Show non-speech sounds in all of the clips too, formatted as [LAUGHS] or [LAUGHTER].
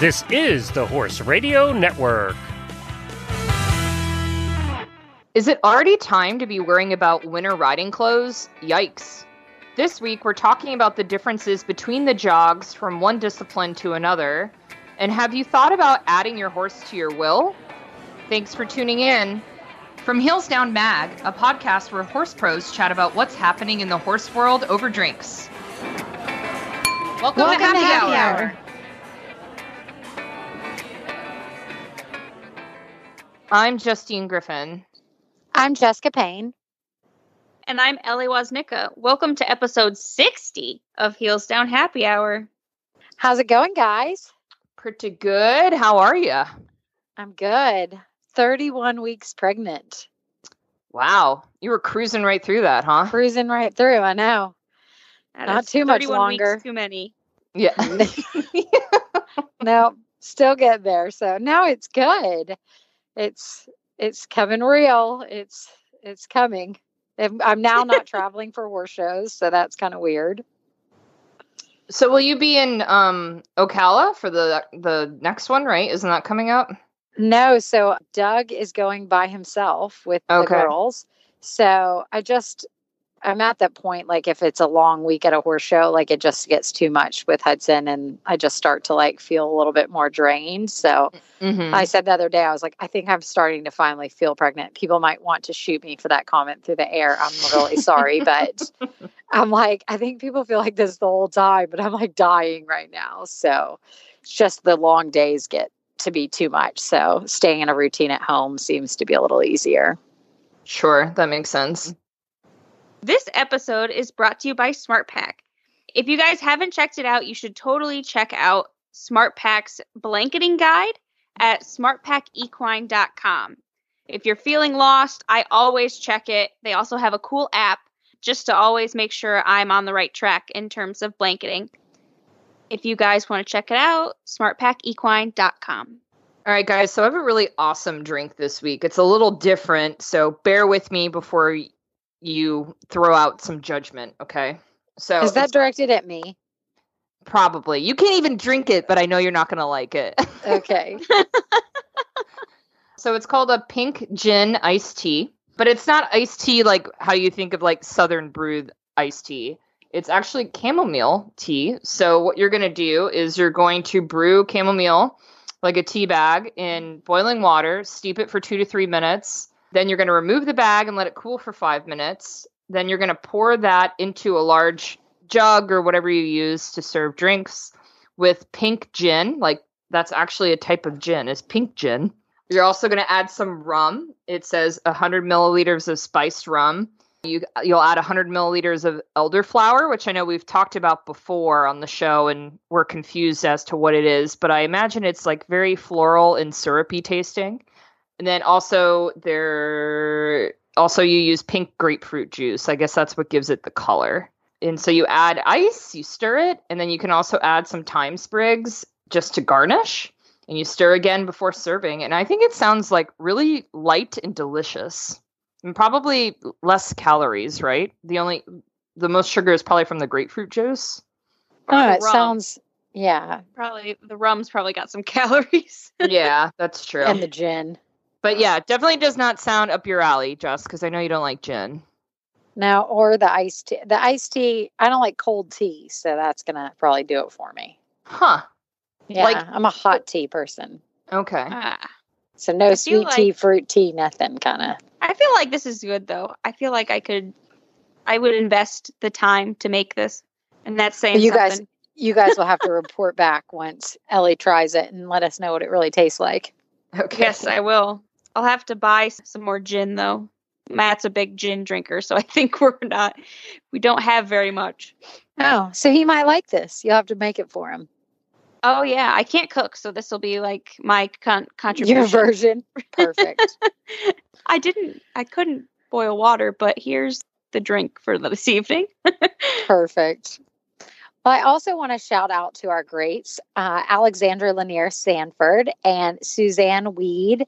This is the Horse Radio Network. Is it already time to be worrying about winter riding clothes? Yikes. This week, we're talking about the differences between the jogs from one discipline to another. And have you thought about adding your horse to your will? Thanks for tuning in. From Heels Down Mag, a podcast where horse pros chat about what's happening in the horse world over drinks. Welcome, Welcome to Happy, to Happy Hour. Hour. I'm Justine Griffin. I'm Jessica Payne. And I'm Ellie Woznicka. Welcome to episode 60 of Heels Down Happy Hour. How's it going, guys? Pretty good. How are you? I'm good. 31 weeks pregnant. Wow. You were cruising right through that, huh? Cruising right through, I know. That Not too much 31 weeks longer. too many. Yeah. [LAUGHS] [LAUGHS] No, still get there. So now it's good. It's it's coming real. It's it's coming. I'm now not [LAUGHS] traveling for war shows, so that's kind of weird. So will you be in um Ocala for the the next one, right? Isn't that coming up? No, so Doug is going by himself with the girls. So I just I'm at that point like if it's a long week at a horse show, like it just gets too much with Hudson and I just start to like feel a little bit more drained. So Mm-hmm. I said the other day, I was like, I think I'm starting to finally feel pregnant. People might want to shoot me for that comment through the air. I'm really sorry, [LAUGHS] but I'm like, I think people feel like this the whole time, but I'm like dying right now. So it's just the long days get to be too much. So staying in a routine at home seems to be a little easier. Sure, that makes sense. This episode is brought to you by SmartPak. If you guys haven't checked it out, you should totally check out SmartPak's blanketing guide at smartpakequine.com. If you're feeling lost, I always check it. They also have a cool app just to always make sure I'm on the right track in terms of blanketing. If you guys want to check it out, smartpakequine.com. All right, guys. So I have a really awesome drink this week. It's a little different, so bear with me before you throw out some judgment, okay? So Is that directed at me? probably you can't even drink it, but I know you're not going to like it. Okay. [LAUGHS] So it's called a pink gin iced tea, but it's not iced tea like how you think of like southern brewed iced tea. It's actually chamomile tea. So what you're going to do is you're going to brew chamomile like a tea bag in boiling water, steep it for 2 to 3 minutes. Then you're going to remove the bag and let it cool for 5 minutes. Then you're going to pour that into a large jug or whatever you use to serve drinks with pink gin, like that's actually a type of gin, is pink gin. You're also going to add some rum. It says 100 milliliters of spiced rum. You you'll add 100 milliliters of elderflower, which I know we've talked about before on the show, and we're confused as to what it is. But I imagine it's like very floral and syrupy tasting. And then also there also you use pink grapefruit juice. I guess that's what gives it the color. And so you add ice, you stir it, and then you can also add some thyme sprigs just to garnish and you stir again before serving. And I think it sounds like really light and delicious, and probably less calories. Right? The only, the most sugar is probably from the grapefruit juice. Oh, it rum. sounds, yeah. Probably the rum's probably got some [LAUGHS] calories. yeah, that's true. And the gin. But yeah, definitely does not sound up your alley, Just because I know you don't like gin. Now, or the iced tea. The iced tea, I don't like cold tea, so that's going to probably do it for me. Huh? Yeah, Like- I'm a hot tea person. Okay. Ah. So no feel sweet tea, fruit tea, nothing kind of. I feel like this is good though. I feel like I could, I would invest the time to make this, and that's saying You something. guys, you guys will have to [LAUGHS] report back once Ellie tries it and let us know what it really tastes like. Okay. Yes, I will. I'll have to buy some more gin though. Matt's a big gin drinker, so I [LAUGHS] think we're not, we don't have very much. Oh, so he might like this. You'll have to make it for him. Oh yeah, I can't cook, so this will be like my con- contribution. Your version, [LAUGHS] perfect. I didn't, I couldn't boil water, but here's the drink for this evening. [LAUGHS] Perfect. Well, I also want to shout out to our greats uh, Alexandra Lanier Sanford and Suzanne Weed,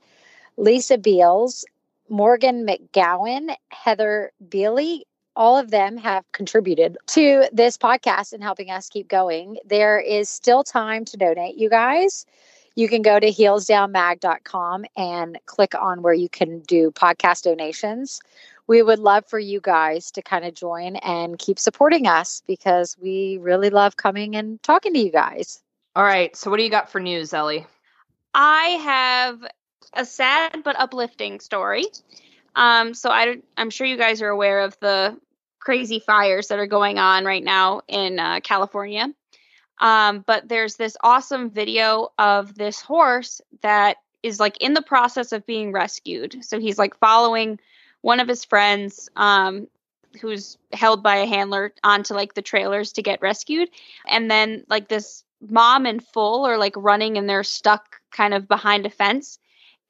Lisa Beals, Morgan McGowan, Heather Beely, all of them have contributed to this podcast and helping us keep going. There is still time to donate, you guys. You can go to heelsdownmag.com and click on where you can do podcast donations. We would love for you guys to kind of join and keep supporting us because we really love coming and talking to you guys. All right. So, what do you got for news, Ellie? I have a sad but uplifting story. Um, so I, I'm sure you guys are aware of the crazy fires that are going on right now in uh, California. Um, but there's this awesome video of this horse that is like in the process of being rescued. So he's like following one of his friends um, who's held by a handler onto like the trailers to get rescued. And then like this mom and full are like running and they're stuck kind of behind a fence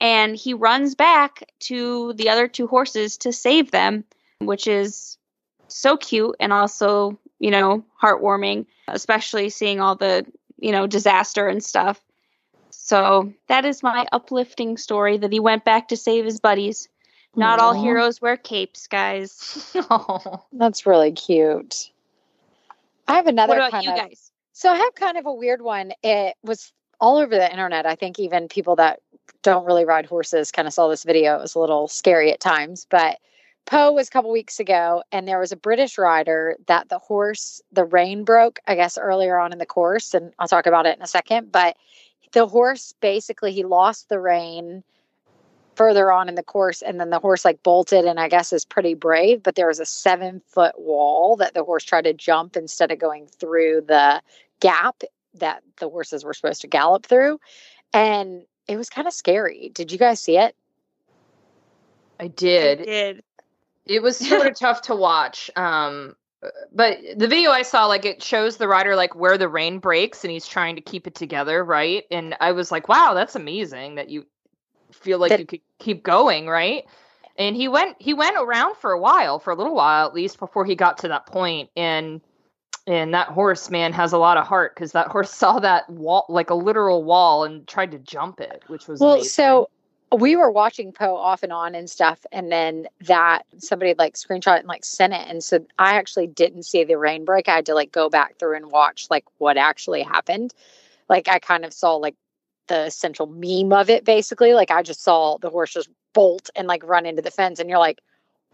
and he runs back to the other two horses to save them, which is so cute and also, you know, heartwarming, especially seeing all the, you know, disaster and stuff. So that is my uplifting story that he went back to save his buddies. Not Aww. all heroes wear capes, guys. oh, [LAUGHS] [LAUGHS] that's really cute. I have another what about kind you of, guys? So I have kind of a weird one. It was all over the internet. I think even people that don't really ride horses kind of saw this video. It was a little scary at times, but Pau was a couple weeks ago, and there was a British rider that the horse, the rein broke, I guess, earlier on in the course. And I'll talk about it in a second. But the horse basically, he lost the rein further on in the course, and then the horse like bolted, and I guess is pretty brave. But there was a seven foot wall that the horse tried to jump instead of going through the gap that the horses were supposed to gallop through. And it was kind of scary. Did you guys see it? I did. I did. It was sort of [LAUGHS] tough to watch. Um, but the video I saw, like, it shows the rider like where the rein breaks, and he's trying to keep it together, right? And I was like, wow, that's amazing that you feel like that, you could keep going, right? And he went he went around for a while, for a little while at least, before he got to that point, and and that horse man has a lot of heart because that horse [LAUGHS] saw that wall like a literal wall and tried to jump it which was well amazing. so we were watching Pau off and on and stuff and then that somebody like screenshot and like sent it and so i actually didn't see the rein break. I had to like go back through and watch like what actually happened. Like i kind of saw like the essential meme of it basically. Like i just saw the horse just bolt and like run into the fence and you're like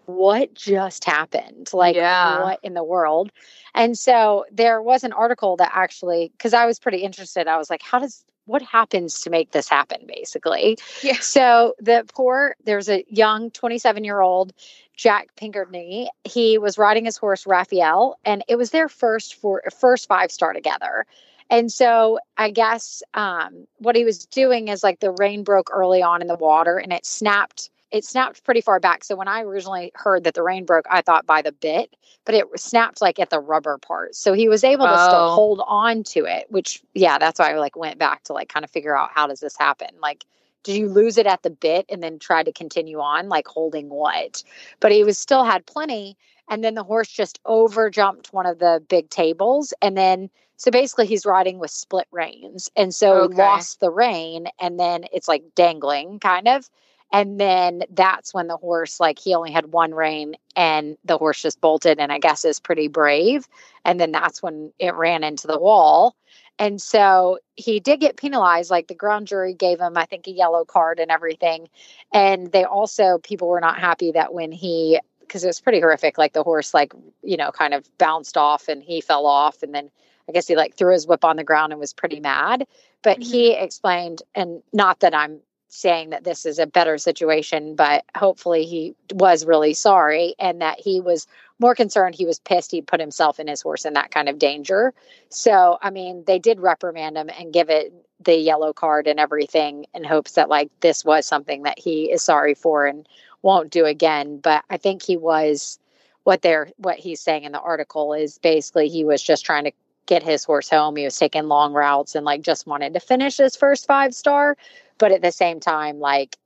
what just happened? Like, yeah. what in the world? And so there was an article that actually, because I was pretty interested, I was like, how does what happens to make this happen basically yeah so the poor there's a young 27 year old jack pinkerney he was riding his horse raphael and it was their first for first five star together and so i guess um, what he was doing is like the rein broke early on in the water and it snapped it snapped pretty far back. So when I originally heard that the rein broke, I thought by the bit, but it snapped like at the rubber part. So he was able to oh. still hold on to it, which yeah, that's why I like went back to like kind of figure out how does this happen? Like did you lose it at the bit and then try to continue on like holding what? But he was still had plenty and then the horse just over jumped one of the big tables and then so basically he's riding with split reins and so okay. lost the rein and then it's like dangling kind of and then that's when the horse, like, he only had one rein and the horse just bolted and I guess is pretty brave. And then that's when it ran into the wall. And so he did get penalized. Like the ground jury gave him, I think, a yellow card and everything. And they also, people were not happy that when he, because it was pretty horrific, like the horse, like, you know, kind of bounced off and he fell off. And then I guess he like threw his whip on the ground and was pretty mad. But mm-hmm. he explained, and not that I'm saying that this is a better situation, but hopefully he was really sorry and that he was more concerned. He was pissed he put himself and his horse in that kind of danger. So, I mean, they did reprimand him and give it the yellow card and everything in hopes that, like, this was something that he is sorry for and won't do again. But I think he was what they're what he's saying in the article is basically he was just trying to get his horse home. He was taking long routes and like just wanted to finish his first five star. But at the same time like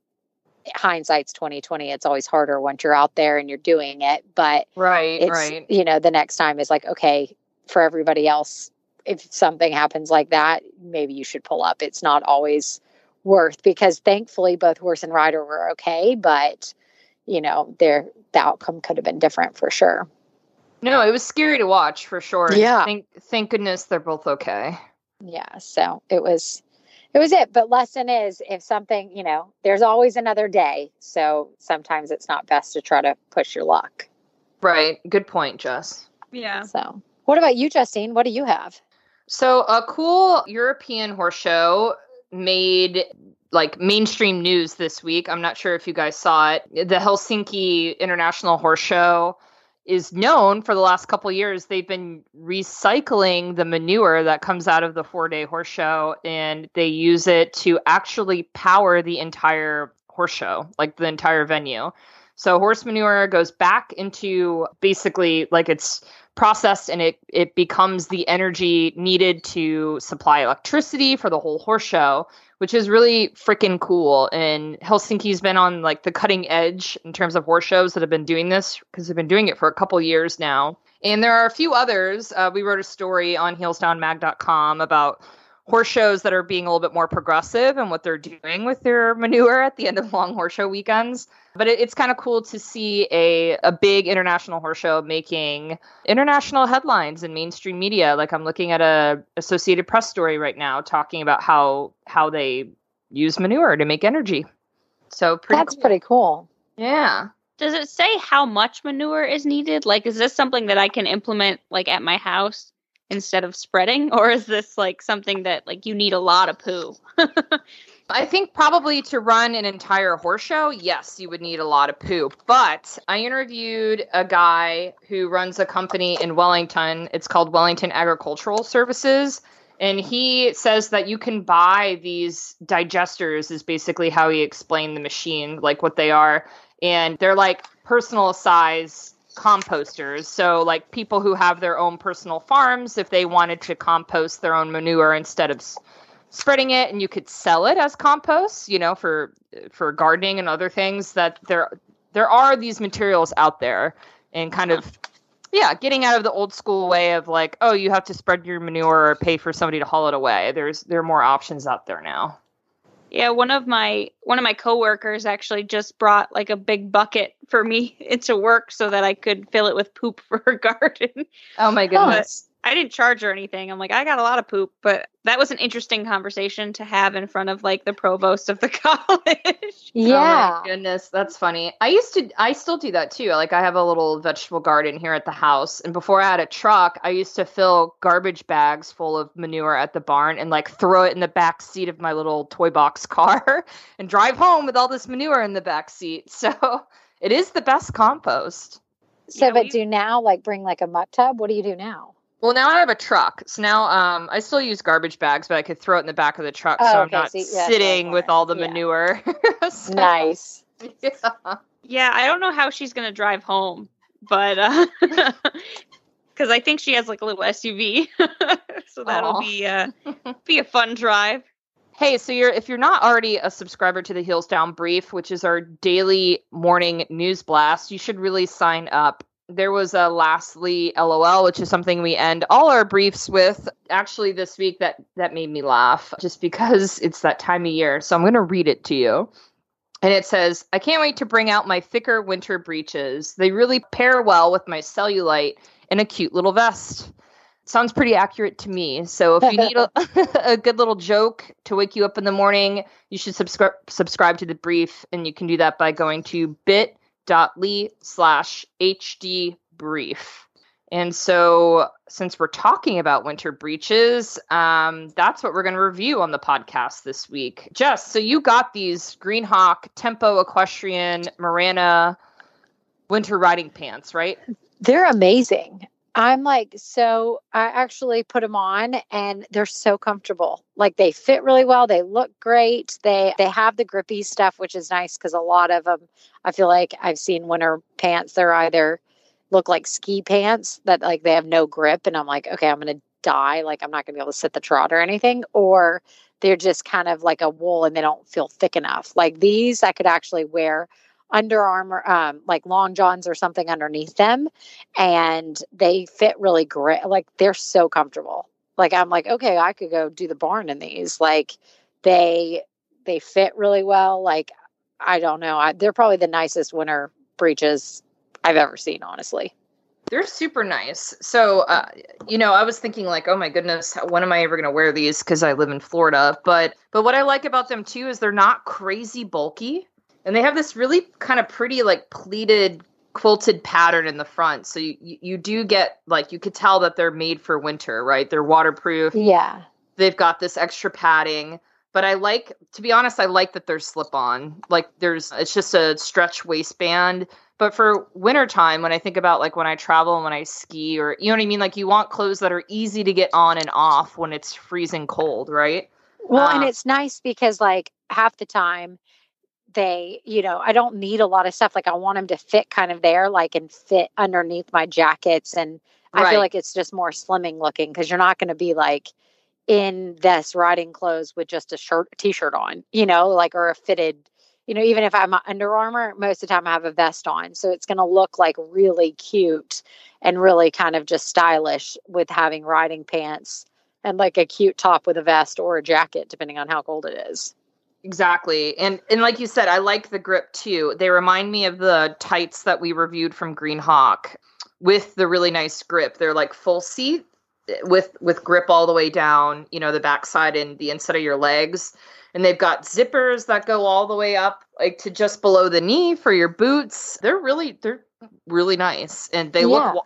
hindsight's 2020 it's always harder once you're out there and you're doing it. But right it's right. you know the next time is like okay for everybody else if something happens like that maybe you should pull up. It's not always worth because thankfully both horse and rider were okay but you know their the outcome could have been different for sure No, it was scary to watch for sure. Yeah. Thank thank goodness they're both okay. Yeah. So it was it was it. But lesson is if something, you know, there's always another day. So sometimes it's not best to try to push your luck. Right. Good point, Jess. Yeah. So what about you, Justine? What do you have? So a cool European horse show made like mainstream news this week. I'm not sure if you guys saw it. The Helsinki International Horse Show is known for the last couple years they've been recycling the manure that comes out of the four day horse show and they use it to actually power the entire horse show like the entire venue. So horse manure goes back into basically like it's processed and it it becomes the energy needed to supply electricity for the whole horse show which is really freaking cool. And Helsinki's been on like the cutting edge in terms of horse shows that have been doing this because they've been doing it for a couple years now. And there are a few others. Uh, we wrote a story on heelsdownmag.com about horse shows that are being a little bit more progressive and what they're doing with their manure at the end of long horse show weekends. But it, it's kind of cool to see a, a big international horse show making international headlines in mainstream media. Like I'm looking at a Associated Press story right now talking about how how they use manure to make energy. So pretty That's cool. pretty cool. yeah. Does it say how much manure is needed? Like, is this something that I can implement like at my house instead of spreading, or is this like something that like you need a lot of poo? [LAUGHS] I think probably to run an entire horse show, yes, you would need a lot of poo. But I interviewed a guy who runs a company in Wellington. It's called Wellington Agricultural Services. And he says that you can buy these digesters, is basically how he explained the machine, like what they are. And they're like personal size composters. So, like people who have their own personal farms, if they wanted to compost their own manure instead of s- spreading it and you could sell it as compost you know for for gardening and other things that there there are these materials out there and kind of yeah getting out of the old school way of like oh you have to spread your manure or pay for somebody to haul it away there's there are more options out there now Yeah, one of my one of my coworkers actually just brought like a big bucket for me [LAUGHS] into work so that I could fill it with poop [LAUGHS] for her garden. oh my goodness I didn't charge her anything. I'm like, I got a lot of poop, but that was an interesting conversation to have in front of like the provost of the [LAUGHS] college. Yeah. Oh my goodness, that's funny. I used to I still do that too. Like I have a little vegetable garden here at the house and before I had a truck, I used to fill garbage bags full of manure at the barn and like throw it in the back seat of my little toy box [LAUGHS] car and drive home with all this manure in the back seat. So, [LAUGHS] it is the best compost. so, Yeah, but we- do now like bring like a muck tub? What do you do now? Well, now I have a truck. So now um I still use garbage bags, but I could throw it in the back of the truck Oh, so I'm okay, not so yeah, sitting with all the Yeah. manure. [LAUGHS] So, Nice. yeah. Yeah, I don't know how she's gonna drive home, but uh [LAUGHS] because I think she has like a little SUV, [LAUGHS] so that'll Aw. be uh be a fun drive. Hey, so you're if you're not already a subscriber to the Heels Down Brief, which is our daily morning news blast, you should really sign up. There was a lastly LOL, which is something we end all our briefs with. Actually, this week that that made me laugh just because [LAUGHS] it's that time of year. So I'm going to read it to you. And it says, "I can't wait to bring out my thicker winter breeches. They really pair well with my cellulite and a cute little vest." Sounds pretty accurate to me. So if you need a, [LAUGHS] [LAUGHS] a good little joke to wake you up in the morning, you should subscribe subscribe to the brief, and you can do that by going to bit.ly slash hd brief. And so, since we're talking about winter breeches, um, that's what we're going to review on the podcast this week. Jess, so you got these Greenhawk Tempo Equestrian Marana winter riding pants, right? They're amazing. I'm like, so I actually put them on and they're so comfortable. Like they fit really well. They look great. They they have the grippy stuff, which is nice because a lot of them, I feel like I've seen winter pants. They're either look like ski pants that like they have no grip, and I'm like, okay, I'm gonna die. Like I'm not gonna be able to sit the trot or anything, or they're just kind of like a wool and they don't feel thick enough. Like these, I could actually wear Under Armour, um, like long johns or something underneath them, and they fit really great. Like they're so comfortable. Like I'm like, okay, I could go do the barn in these. Like they they fit really well. Like I don't know, I, they're probably the nicest winter breeches I've ever seen, honestly. They're super nice. So, uh, you know, I was thinking like, oh my goodness, when am I ever going to wear these? Because I live in Florida. But but what I like about them too is they're not crazy bulky, and they have this really kind of pretty like pleated quilted pattern in the front. So you you do get like you could tell that they're made for winter, right? They're waterproof. Yeah. They've got this extra padding. But I like, to be honest, I like that they're slip on. Like there's, it's just a stretch waistband but for wintertime, when I think about like when I travel and when I ski, or you know what I mean, like you want clothes that are easy to get on and off when it's freezing cold, right? Well, um, and it's nice because like half the time they, you know, I don't need a lot of stuff. Like I want them to fit kind of there, like and fit underneath my jackets. And I feel like it's just more slimming looking because you're not going to be like in this riding clothes with just a shirt, t-shirt on, you know, like or a fitted you know, even if I'm Under Armour, most of the time I have a vest on. So it's going to look like really cute and really kind of just stylish with having riding pants and like a cute top with a vest or a jacket, depending on how cold it is. Exactly. And and like you said, I like the grip too. They remind me of the tights that we reviewed from Greenhawk with the really nice grip. They're like full seat with with grip all the way down, you know, the backside and the inside of your legs and they've got zippers that go all the way up like to just below the knee for your boots. They're really they're really nice and they yeah. look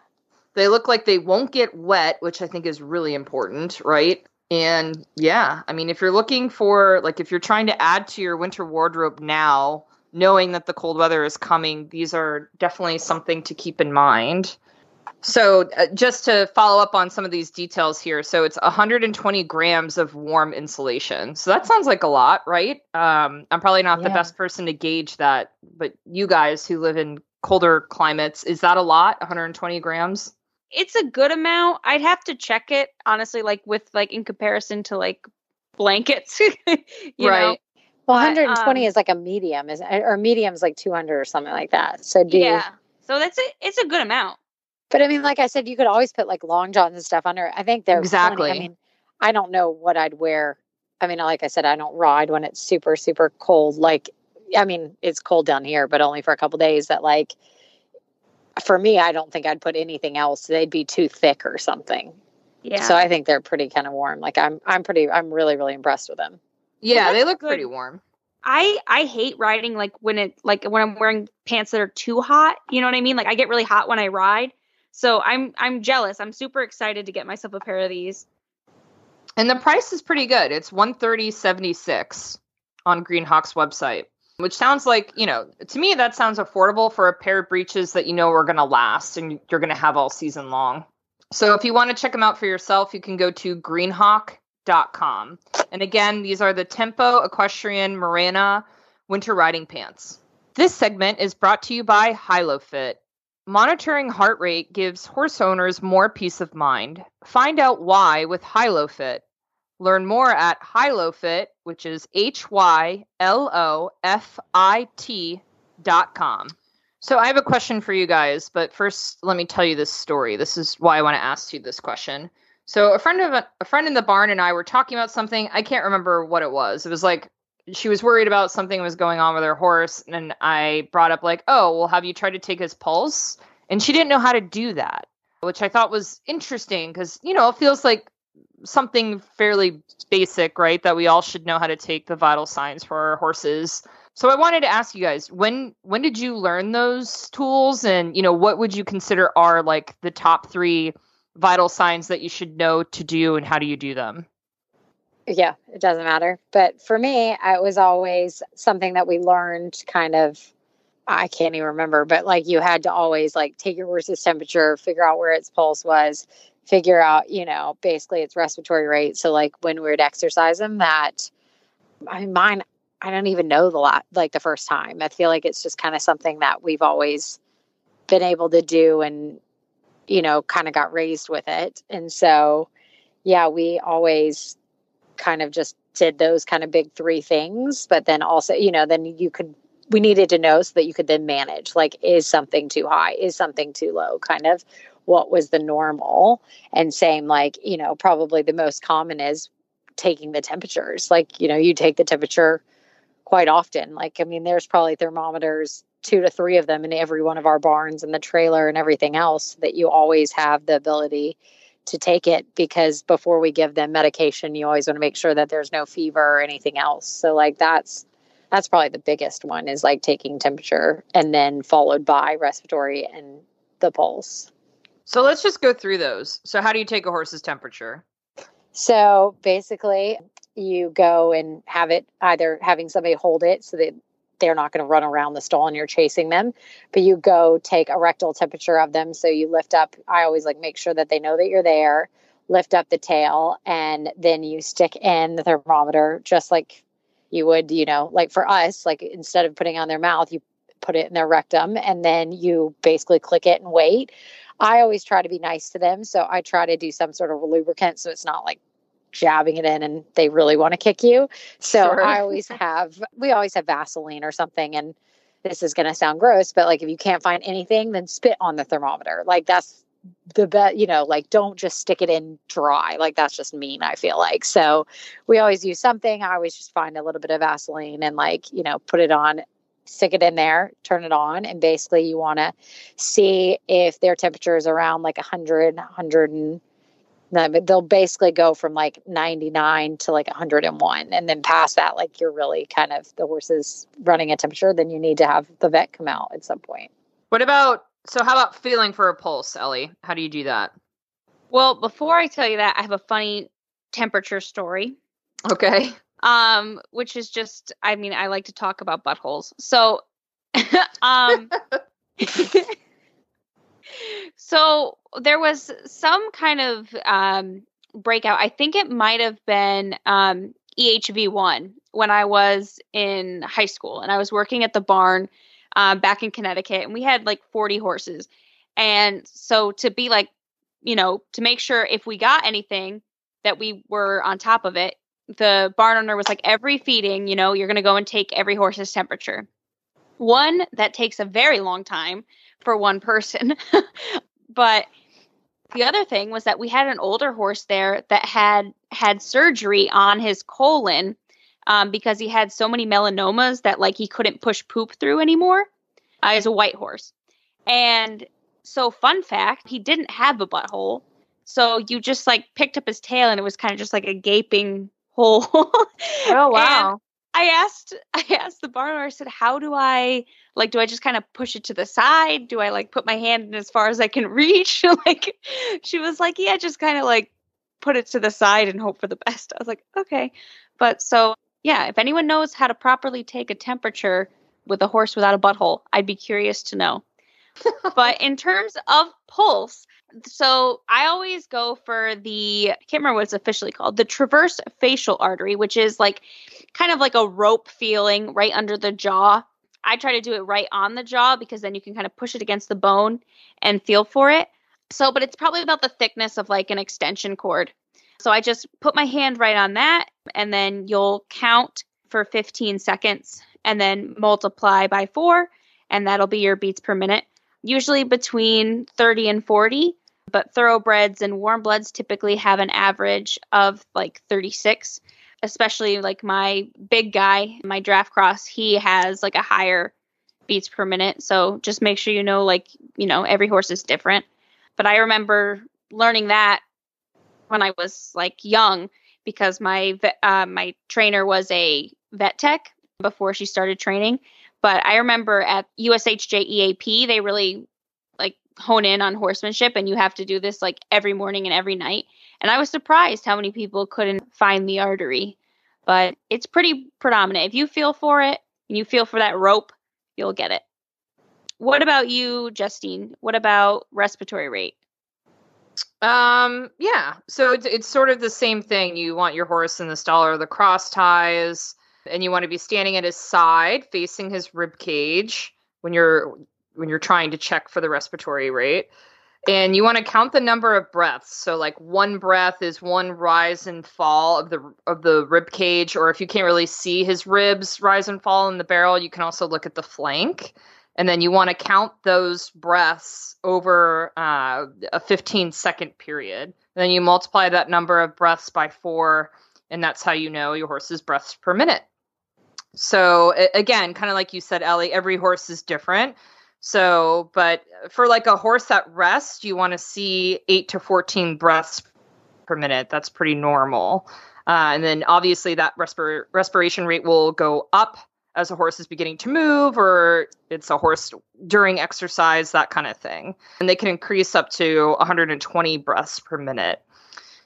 they look like they won't get wet, which I think is really important, right? And yeah, I mean if you're looking for like if you're trying to add to your winter wardrobe now, knowing that the cold weather is coming, these are definitely something to keep in mind. So, uh, just to follow up on some of these details here, so it's 120 grams of warm insulation. So that sounds like a lot, right? Um, I'm probably not yeah. the best person to gauge that, but you guys who live in colder climates, is that a lot? 120 grams? It's a good amount. I'd have to check it honestly, like with like in comparison to like blankets, [LAUGHS] right? Know? Well, 120 um, is like a medium, is or medium is like 200 or something like that. So do yeah. So that's a it's a good amount. But I mean, like I said, you could always put like long johns and stuff under. I think they're exactly. Funny. I mean, I don't know what I'd wear. I mean, like I said, I don't ride when it's super super cold. Like, I mean, it's cold down here, but only for a couple days. That like, for me, I don't think I'd put anything else. They'd be too thick or something. Yeah. So I think they're pretty kind of warm. Like I'm, I'm pretty, I'm really, really impressed with them. Yeah, well, they look good. pretty warm. I I hate riding like when it like when I'm wearing pants that are too hot. You know what I mean? Like I get really hot when I ride. So I'm I'm jealous. I'm super excited to get myself a pair of these. And the price is pretty good. It's 130.76 on Greenhawk's website, which sounds like, you know, to me that sounds affordable for a pair of breeches that you know are going to last and you're going to have all season long. So if you want to check them out for yourself, you can go to greenhawk.com. And again, these are the Tempo Equestrian Marana winter riding pants. This segment is brought to you by HyloFit. Monitoring heart rate gives horse owners more peace of mind. Find out why with HyloFit. Learn more at HyloFit, which is H Y L O F I T dot com. So I have a question for you guys, but first let me tell you this story. This is why I want to ask you this question. So a friend of a, a friend in the barn and I were talking about something. I can't remember what it was. It was like she was worried about something was going on with her horse and i brought up like oh well have you tried to take his pulse and she didn't know how to do that which i thought was interesting because you know it feels like something fairly basic right that we all should know how to take the vital signs for our horses. So i wanted to ask you guys when when did you learn those tools? And you know what would you consider are like the top three vital signs that you should know to do and how do you do them? Yeah, it doesn't matter. But for me, it was always something that we learned kind of I can't even remember, but like you had to always like take your horse's temperature, figure out where its pulse was, figure out, you know, basically its respiratory rate. So like when we would exercise them, that I mean mine I don't even know the lot like the first time. I feel like it's just kind of something that we've always been able to do and you know, kind of got raised with it. And so yeah, we always kind of just did those kind of big three things but then also you know then you could we needed to know so that you could then manage like is something too high is something too low kind of what was the normal. And same like you know probably the most common is taking the temperatures. Like you know you take the temperature quite often. Like i mean there's probably thermometers two to three of them in every one of our barns and the trailer and everything else that you always have the ability to take it because before we give them medication you always want to make sure that there's no fever or anything else. So like that's that's probably the biggest one is like taking temperature and then followed by respiratory and the pulse So let's just go through those. So how do you take a horse's temperature? so basically you go and have it either having somebody hold it so that they're not going to run around the stall and you're chasing them but you go take a rectal temperature of them so you lift up i always like make sure that they know that you're there lift up the tail and then you stick in the thermometer just like you would you know like for us like instead of putting on their mouth you put it in their rectum and then you basically click it and wait i always try to be nice to them so i try to do some sort of lubricant so it's not like jabbing it in and they really want to kick you. So Sure. i always [LAUGHS] have we always have vaseline or something and this is going to sound gross but like if you can't find anything then spit on the thermometer. Like that's the bet you know like don't just stick it in dry. Like that's just mean i feel like. So we always use something. I always just find a little bit of vaseline and like you know put it on stick it in there turn it on and basically you want to see if their temperature is around like 100 100 and they'll basically go from like 99 to like 101 and then past that like you're really kind of the horse is running a temperature then you need to have the vet come out at some point What about so how about feeling for a pulse, Ellie? How do you do that? Well, before I tell you that, I have a funny temperature story. Okay. Um, which is just I mean, I like to talk about buttholes. So [LAUGHS] um [LAUGHS] so there was some kind of um breakout. I think it might have been um EHV1 when I was in high school and I was working at the barn um, back in Connecticut and we had like 40 horses. And so to be like, you know, to make sure if we got anything that we were on top of it, the barn owner was like, every feeding, you know, you're going to go and take every horse's temperature. One, that takes a very long time for one person. [LAUGHS] but the other thing was that we had an older horse there that had had surgery on his colon um, because he had so many melanomas that like he couldn't push poop through anymore. Uh, he's a white horse, and so fun fact, he didn't have a butthole. So you just like picked up his tail, and it was kind of just like a gaping hole. [LAUGHS] Oh And I asked [LAUGHS] I asked the barn owner, I said, How do I like do I just kind of push it to the side? Do I like put my hand in as far as I can reach? [LAUGHS] like she was like, Yeah, just kind of like put it to the side and hope for the best. I was like, Okay. But so yeah, if anyone knows how to properly take a temperature with a horse without a butthole, I'd be curious to know. but in terms of pulse, so I always go for the I can't remember what it's officially called, the transverse facial artery, which is like kind of like a rope feeling right under the jaw. I try to do it right on the jaw because then you can kind of push it against the bone and feel for it. So, but it's probably about the thickness of like an extension cord. So I just put my hand right on that and then you'll count for 15 seconds and then multiply by 4 and that'll be your beats per minute. Usually between 30 and 40, but thoroughbreds and warm bloods typically have an average of like 36 especially like my big guy, my draft cross, he has like a higher beats per minute. So just make sure you know, like, you know, every horse is different. But I remember learning that when I was like young because my uh, my trainer was a vet tech before she started training. But I remember at USHJA EAP, they really like hone in on horsemanship, and you have to do this like every morning and every night. And I was surprised how many people couldn't find the artery, but it's pretty predominant. If you feel for it and you feel for that rope, you'll get it. What about you, Justine? What about respiratory rate? Um, yeah. So it's it's sort of the same thing. You want your horse in the stall or the cross ties, and you want to be standing at his side, facing his rib cage when you're when you're trying to check for the respiratory rate. And you want to count the number of breaths. So like one breath is one rise and fall of the of the rib cage, or if you can't really see his ribs rise and fall in the barrel, you can also look at the flank and then you want to count those breaths over uh, a 15 second period. And then you multiply that number of breaths by four, and that's how you know your horse's breaths per minute. So again, kind of like you said, Ellie, every horse is different. So, but for like a horse at rest, you want to see eight to 14 breaths per minute. That's pretty normal. Uh, and then obviously that respir- respiration rate will go up as a horse is beginning to move or it's a horse during exercise, that kind of thing. And they can increase up to 120 breaths per minute.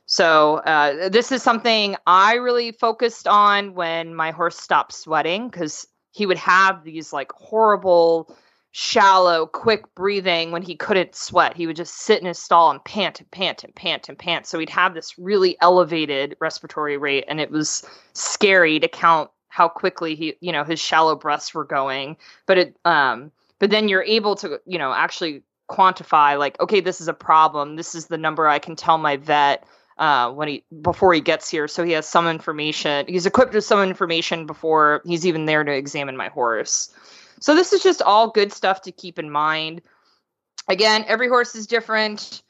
So, uh, this is something I really focused on when my horse stopped sweating because he would have these like horrible, shallow, quick breathing when he couldn't sweat. He would just sit in his stall and pant and pant and pant and pant. So, he'd have this really elevated respiratory rate, and it was scary to count how quickly he, you know, his shallow breaths were going. But it, um, but then you're able to, you know, actually quantify like, okay, this is a problem. This is the number I can tell my vet uh, when he before he gets here. So he has some information. He's equipped with some information before he's even there to examine my horse. So this is just all good stuff to keep in mind. Again, every horse is different,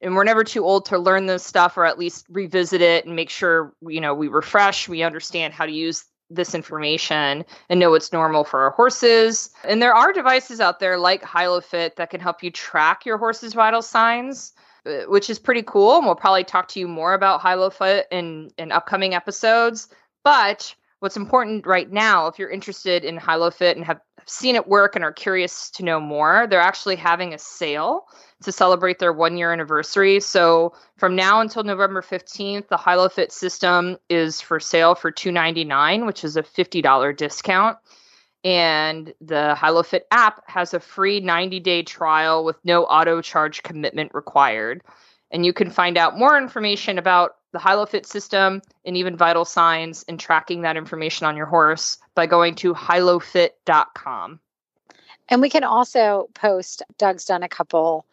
and we're never too old to learn this stuff, or at least revisit it and make sure you know we refresh, we understand how to use this information and know what's normal for our horses. And there are devices out there like HyloFit that can help you track your horse's vital signs. Uh, which is pretty cool. And we'll probably talk to you more about HyloFit in, in upcoming episodes. But what's important right now, if you're interested in HyloFit and have seen it work and are curious to know more, they're actually having a sale to celebrate their one year anniversary. So from now until November 15th, the HyloFit system is for sale for 299, which is a $50 discount. And the HyloFit app has a free 90 day trial with no auto charge commitment required. And you can find out more information about the HyloFit system and even vital signs and tracking that information on your horse by going to hylofit.com. And we can also post, Doug's done a couple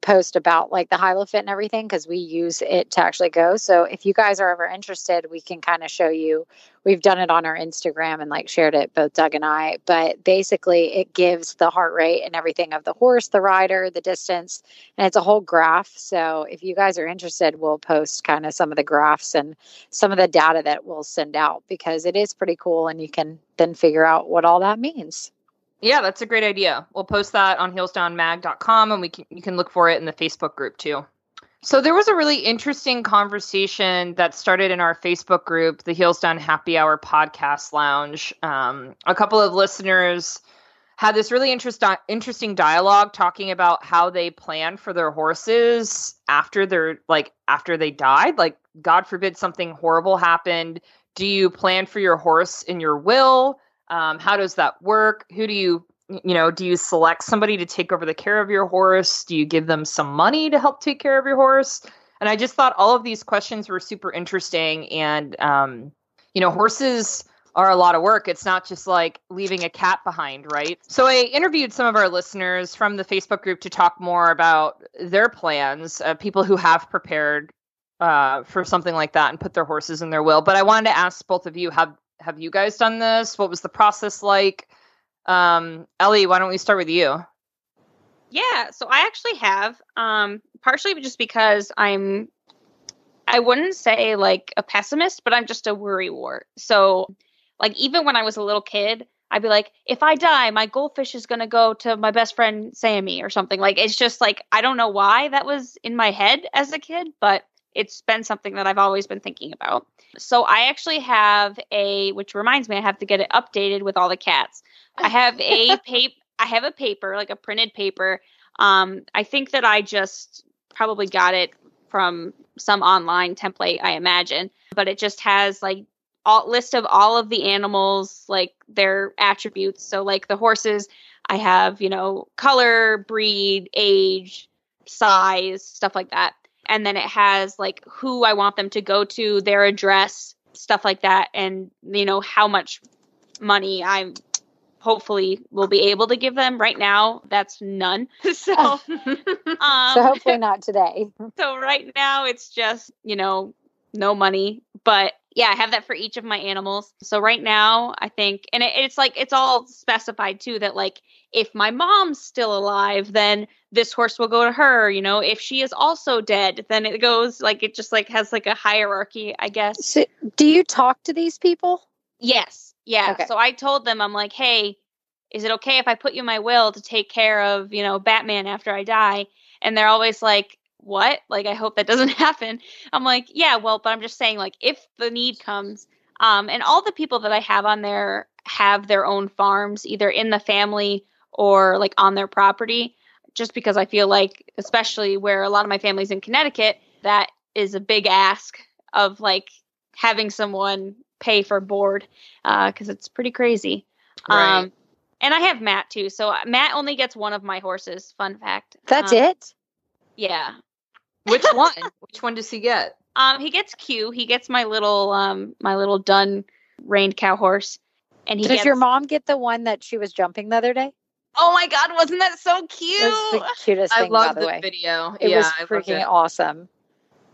post about like the HyloFit and everything because we use it to actually go. So if you guys are ever interested, we can kind of show you. We've done it on our Instagram and like shared it, both Doug and I. But basically, it gives the heart rate and everything of the horse, the rider, the distance, and it's a whole graph. So if you guys are interested, we'll post kind of some of the graphs and some of the data that we'll send out because it is pretty cool and you can then figure out what all that means. Yeah, that's a great idea. We'll post that on heelsdownmag.com and we can you can look for it in the Facebook group too. So there was a really interesting conversation that started in our Facebook group, the Heels Down Happy Hour Podcast Lounge. Um, a couple of listeners had this really interest, interesting dialogue talking about how they plan for their horses after they're like after they died. Like, God forbid something horrible happened. Do you plan for your horse in your will? Um, how does that work? Who do you, you know, do you select somebody to take over the care of your horse? Do you give them some money to help take care of your horse? And I just thought all of these questions were super interesting. And, um, you know, horses are a lot of work. It's not just like leaving a cat behind, right? So I interviewed some of our listeners from the Facebook group to talk more about their plans, uh, people who have prepared uh, for something like that and put their horses in their will. But I wanted to ask both of you have have you guys done this? What was the process like? Um, Ellie, why don't we start with you? Yeah, so I actually have, um, partially just because I'm, I wouldn't say like a pessimist, but I'm just a worry wart. So, like, even when I was a little kid, I'd be like, if I die, my goldfish is going to go to my best friend Sammy or something. Like, it's just like, I don't know why that was in my head as a kid, but it's been something that I've always been thinking about. So I actually have a, which reminds me, I have to get it updated with all the cats. I [LAUGHS] have a paper. I have a paper, like a printed paper. Um, I think that I just probably got it from some online template, I imagine, but it just has like all list of all of the animals, like their attributes. So like the horses, I have, you know, color, breed, age, size, stuff like that and then it has like who I want them to go to, their address, stuff like that, and you know how much money I'm hopefully will be able to give them. Right now, that's none. [LAUGHS] [LAUGHS] so, um, so hopefully not today. [LAUGHS] so right now, it's just you know no money, but yeah, I have that for each of my animals. So right now, I think, and it, it's like it's all specified too that like if my mom's still alive, then this horse will go to her. You know, if she is also dead, then it goes like it just like has like a hierarchy, I guess. So, do you talk to these people? Yes. Yeah. Okay. So I told them, I'm like, hey, is it okay if I put you in my will to take care of, you know, Batman after I die? And they're always like, what? Like, I hope that doesn't [LAUGHS] happen. I'm like, yeah, well, but I'm just saying, like, if the need comes, um, and all the people that I have on there have their own farms, either in the family or like on their property, just because I feel like, especially where a lot of my family's in Connecticut, that is a big ask of like having someone pay for board because it's pretty crazy. Right. Um, and I have Matt too. So uh, Matt only gets one of my horses. Fun fact. That's Um, it. Yeah. Which [LAUGHS] one? Which one does he get? Um, he gets Q. He gets my little um my little dun reined cow horse. And he Does gets, your mom get the one that she was jumping the other day? Oh my god, wasn't that so cute? It was the cutest I thing, by love the the way. video. It yeah, was I freaking it. awesome.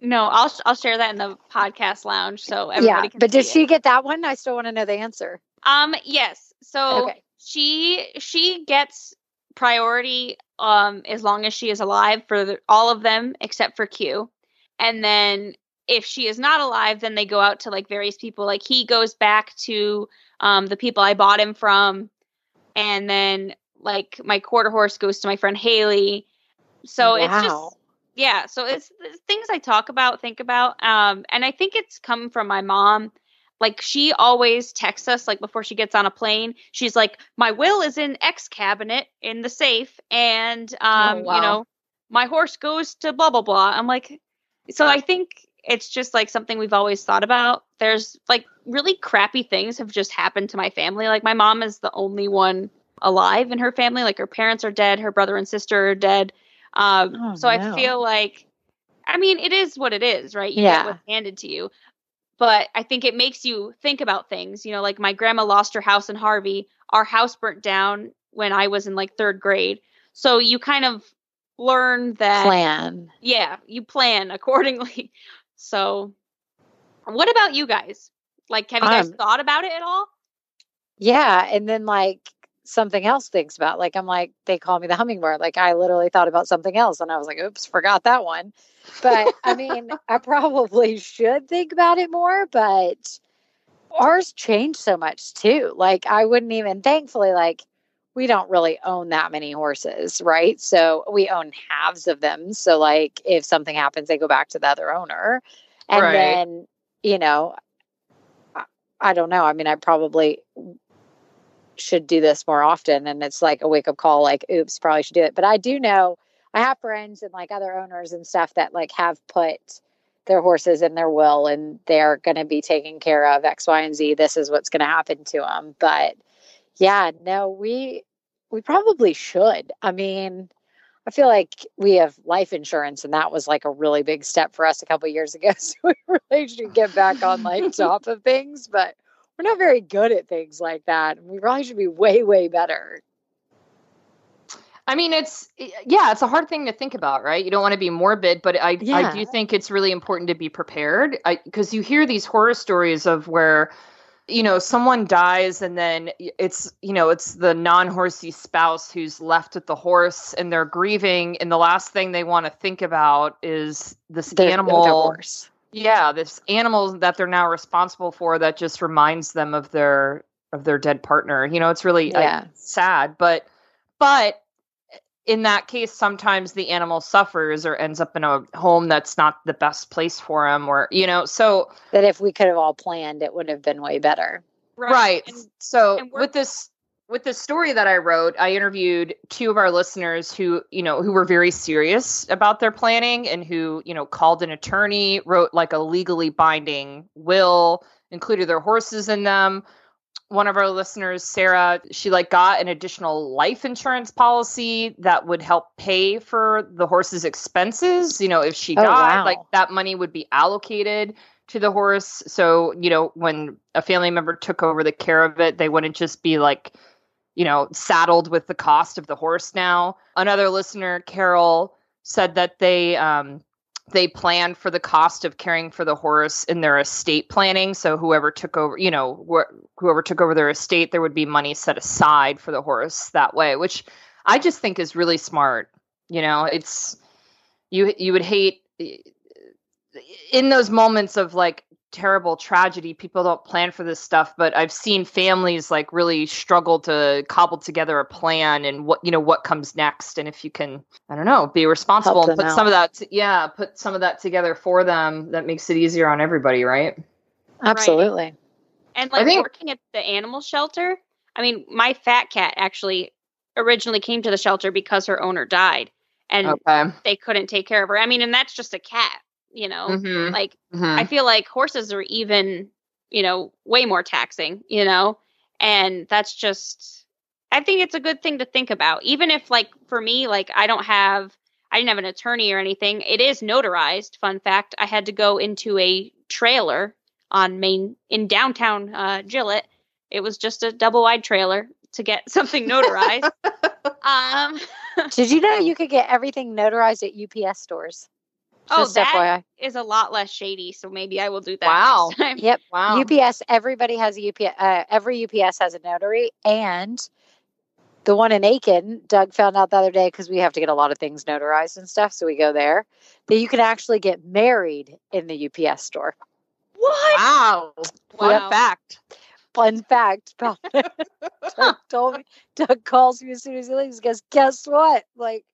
No, I'll I'll share that in the podcast lounge so everybody Yeah, can but did she it. get that one? I still want to know the answer. Um yes. So Okay. she she gets priority um as long as she is alive for the, all of them except for Q. And then if she is not alive, then they go out to like various people. Like he goes back to um the people I bought him from and then like my quarter horse goes to my friend Haley. So it's just yeah so it's, it's things i talk about think about um and i think it's come from my mom like she always texts us like before she gets on a plane she's like my will is in x cabinet in the safe and um wow. you know my horse goes to blah blah blah i'm like so i think it's just like something we've always thought about there's like really crappy things have just happened to my family like my mom is the only one alive in her family like her parents are dead her brother and sister are dead um, Oh, so no. I feel like, I mean, it is what it is, right? You Yeah. what's handed to you. But I think it makes you think about things. You know, like my grandma lost her house in Harvey. Our house burnt down when I was in like third grade. So you kind of learn that, Plan. yeah, you plan [LAUGHS] accordingly. So, what about you guys? Like, have you guys Um, thought about it at all? Yeah, and then like something else thinks about. Like I'm like they call me the hummingbird. Like I literally thought about something else, and I was like, "Oops, forgot that one." But I mean, [LAUGHS] I probably should think about it more. But ours changed so much too. Like I wouldn't even. Thankfully, like we don't really own that many horses, right? So we own halves of them. So like if something happens, they go back to the other owner, and Right. then you know. I- I don't know. I mean, I probably should do this more often and it's like a wake up call like oops probably should do it. But i do know i have friends and like other owners and stuff that like have put their horses in their will and they're going to be taken care of x y and z. This is what's going to happen to them but yeah no we we probably should. I mean i feel like we have life insurance and that was like a really big step for us a couple years ago [LAUGHS] so we really should get back on like [LAUGHS] top of things. But we're not very good at things like that. We probably should be way, way better. I mean, it's yeah, it's a hard thing to think about, right? You don't want to be morbid, but I I do think it's really important to be prepared. because you hear these horror stories of where you know someone dies and then it's you know it's the non-horsey spouse who's left with the horse and they're grieving and the last thing they want to think about is this their animal. Yeah this animal that they're now responsible for that just reminds them of their of their dead partner you know it's really uh, sad but but in that case sometimes the animal suffers or ends up in a home that's not the best place for him or you know so That if we could have all planned, it would have been way better. right, And so and with this with the story that i wrote i interviewed two of our listeners who you know who were very serious about their planning and who you know called an attorney wrote like a legally binding will included their horses in them. One of our listeners sarah she like got an additional life insurance policy that would help pay for the horse's expenses. You know if she Oh, died wow. like that money would be allocated to the horse. So you know when a family member took over the care of it they wouldn't just be like you know saddled with the cost of the horse now. Another listener carol said that they um they planned for the cost of caring for the horse in their estate planning. So whoever took over you know wh- whoever took over their estate there would be money set aside for the horse that way which i just think is really smart. You know it's you you would hate in those moments of like terrible tragedy. People don't plan for this stuff, but I've seen families like really struggle to cobble together a plan and what you know what comes next. And if you can, I don't know, be responsible and them put some of that, t- yeah, put some of that together for them. That makes it easier on everybody, right? Absolutely. And like think- working at the animal shelter, I mean, my fat cat actually originally came to the shelter because her owner died and Okay. they couldn't take care of her. I mean, and that's just a cat, you know. Mhm, Like mhm. I feel like horses are even, you know, way more taxing, you know? And that's just I think it's a good thing to think about. Even if like for me, like I don't have I didn't have an attorney or anything. It is notarized. Fun fact, I had to go into a trailer on Main in downtown uh Gillette. It was just a double wide trailer to get [LAUGHS] something notarized. [LAUGHS] um [LAUGHS] Did you know you could get everything notarized at UPS stores? Oh Just that FYI. is a lot less shady, so maybe I will do that. Wow. next time. Yep. [LAUGHS] wow. UPS, everybody has a UPS, uh, every UPS has a notary. And the one in Aiken, Doug found out the other day because we have to get a lot of things notarized and stuff. So we go there that you can actually get married in the UPS store. What? Wow. What Wow. a fact. Fun fact about [LAUGHS] it. Doug [LAUGHS] told me, Doug calls me as soon as he leaves. He goes, Guess what? Like,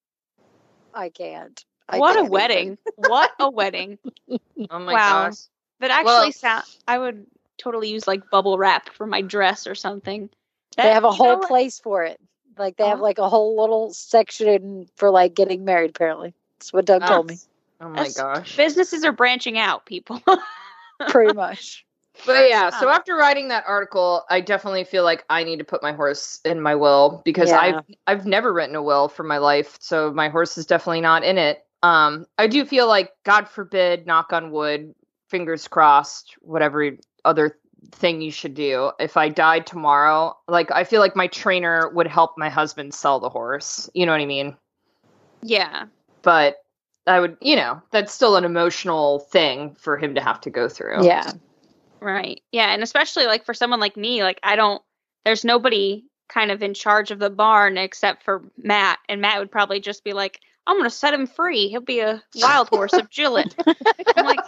I can't. I what a can't wedding. what a wedding. [LAUGHS] Oh my Wow. gosh. That actually Well- sound I would totally use like bubble wrap for my dress or something. They have a you know whole place for it. Like, they have Oh. like a whole little section for like getting married, apparently. That's what Doug told me. Oh my That's- gosh. Businesses are branching out, people. [LAUGHS] Pretty much. But yeah, so after writing that article, I definitely feel like I need to put my horse in my will because Yeah. I've I've never written a will for my life, so my horse is definitely not in it. Um, I do feel like, God forbid, knock on wood, fingers crossed, whatever other thing you should do. If I died tomorrow, like I feel like my trainer would help my husband sell the horse. You know what I mean? yeah. But I would, you know, that's still an emotional thing for him to have to go through. Yeah. Right. Yeah, and especially like for someone like me, like I don't there's nobody kind of in charge of the barn except for Matt, and Matt would probably just be like, "I'm going to set him free. He'll be a wild horse of Gillette." I'm like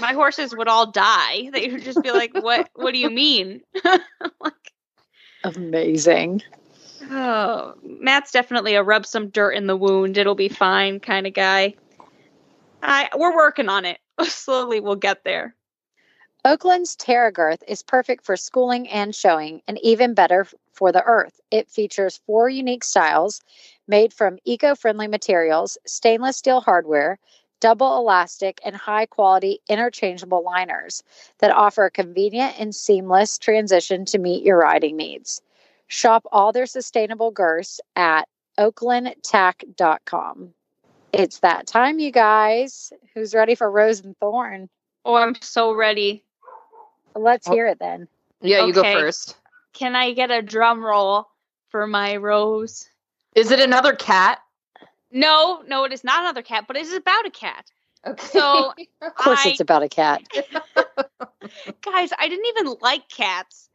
my horses would all die. They would just be like, "What what do you mean?" [LAUGHS] like Amazing. Oh, Matt's definitely a rub some dirt in the wound. It'll be fine kind of guy. I we're working on it. [LAUGHS] Slowly we'll get there. Oakland's Terragirth is perfect for schooling and showing, and even better for the earth. It features four unique styles made from eco friendly materials, stainless steel hardware, double elastic, and high quality interchangeable liners that offer a convenient and seamless transition to meet your riding needs. Shop all their sustainable girths at oaklandtack.com. It's that time, you guys. Who's ready for Rose and Thorn? Oh, I'm so ready. Let's Oh. hear it then. Yeah, you go first. Can I get a drum roll for my rose? Is it another cat? No, no, it is not another cat, but it is about a cat. Okay. So, [LAUGHS] Of course, I- it's about a cat. [LAUGHS] guys, I didn't even like cats,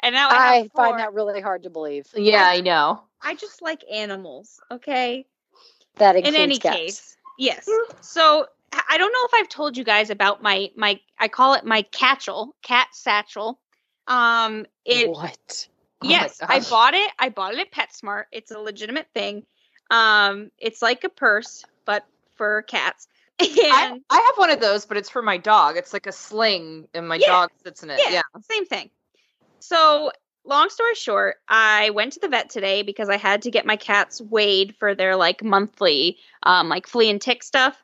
and now I, I find that really hard to believe. yeah, I know. I just like animals. Okay. That In any cats. case, yes. So I I don't know if I've told you guys about my my I call it my catchel, cat satchel. Um, it what? Oh yes, I bought it. I bought it at PetSmart. It's a legitimate thing. Um, it's like a purse, but for cats. [LAUGHS] I, I have one of those, but it's for my dog. It's like a sling, and my Yeah. dog sits in it. Yeah. Yeah. same thing. So, long story short, I went to the vet today because I had to get my cats weighed for their like monthly um like flea and tick stuff.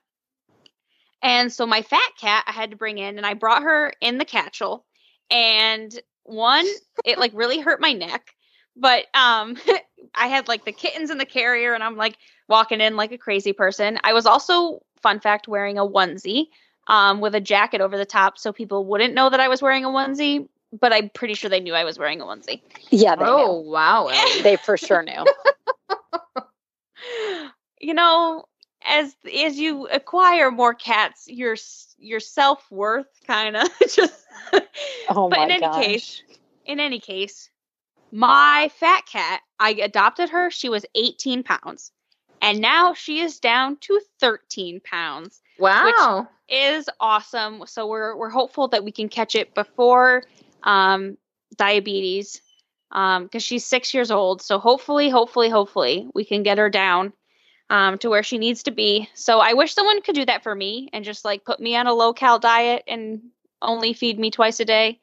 And so my fat cat I had to bring in and I brought her in the catchel and one it like really hurt my neck, but um [LAUGHS] I had like the kittens in the carrier and I'm like walking in like a crazy person. I was also fun fact wearing a onesie um, with a jacket over the top so people wouldn't know that I was wearing a onesie, but I'm pretty sure they knew I was wearing a onesie. Yeah, they Oh wow. They for sure knew. [LAUGHS] you know, as as you acquire more cats, your your self worth kind of [LAUGHS] just. Oh but my in any gosh. case, in any case, my fat cat, I adopted her. She was 18 pounds, And now she is down to 13 pounds. Wow. Is awesome. So we're we're hopeful that we can catch it before um, diabetes because um, she's six years old. So hopefully, hopefully, hopefully, we can get her down um, to where she needs to be. So I wish someone could do that for me and just like put me on a low cal diet and only feed me twice a day.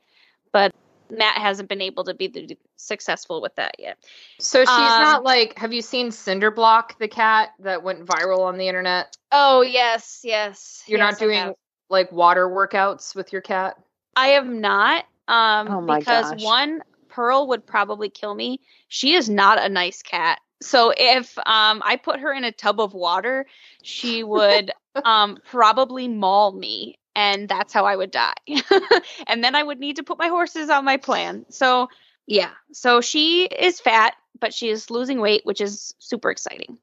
But Matt hasn't been able to be the, successful with that yet. So she's Um, not like. Have you seen Cinderblock, the cat that went viral on the internet? Oh yes, yes. You're yes, not doing like water workouts with your cat. I am not. Um, Oh my because gosh. one, Pearl would probably kill me. She is not a nice cat. So if um I put her in a tub of water, she would um probably maul me and that's how I would die. [LAUGHS] and then I would need to put my horses on my plan. So yeah. So she is fat, but she is losing weight, which is super exciting.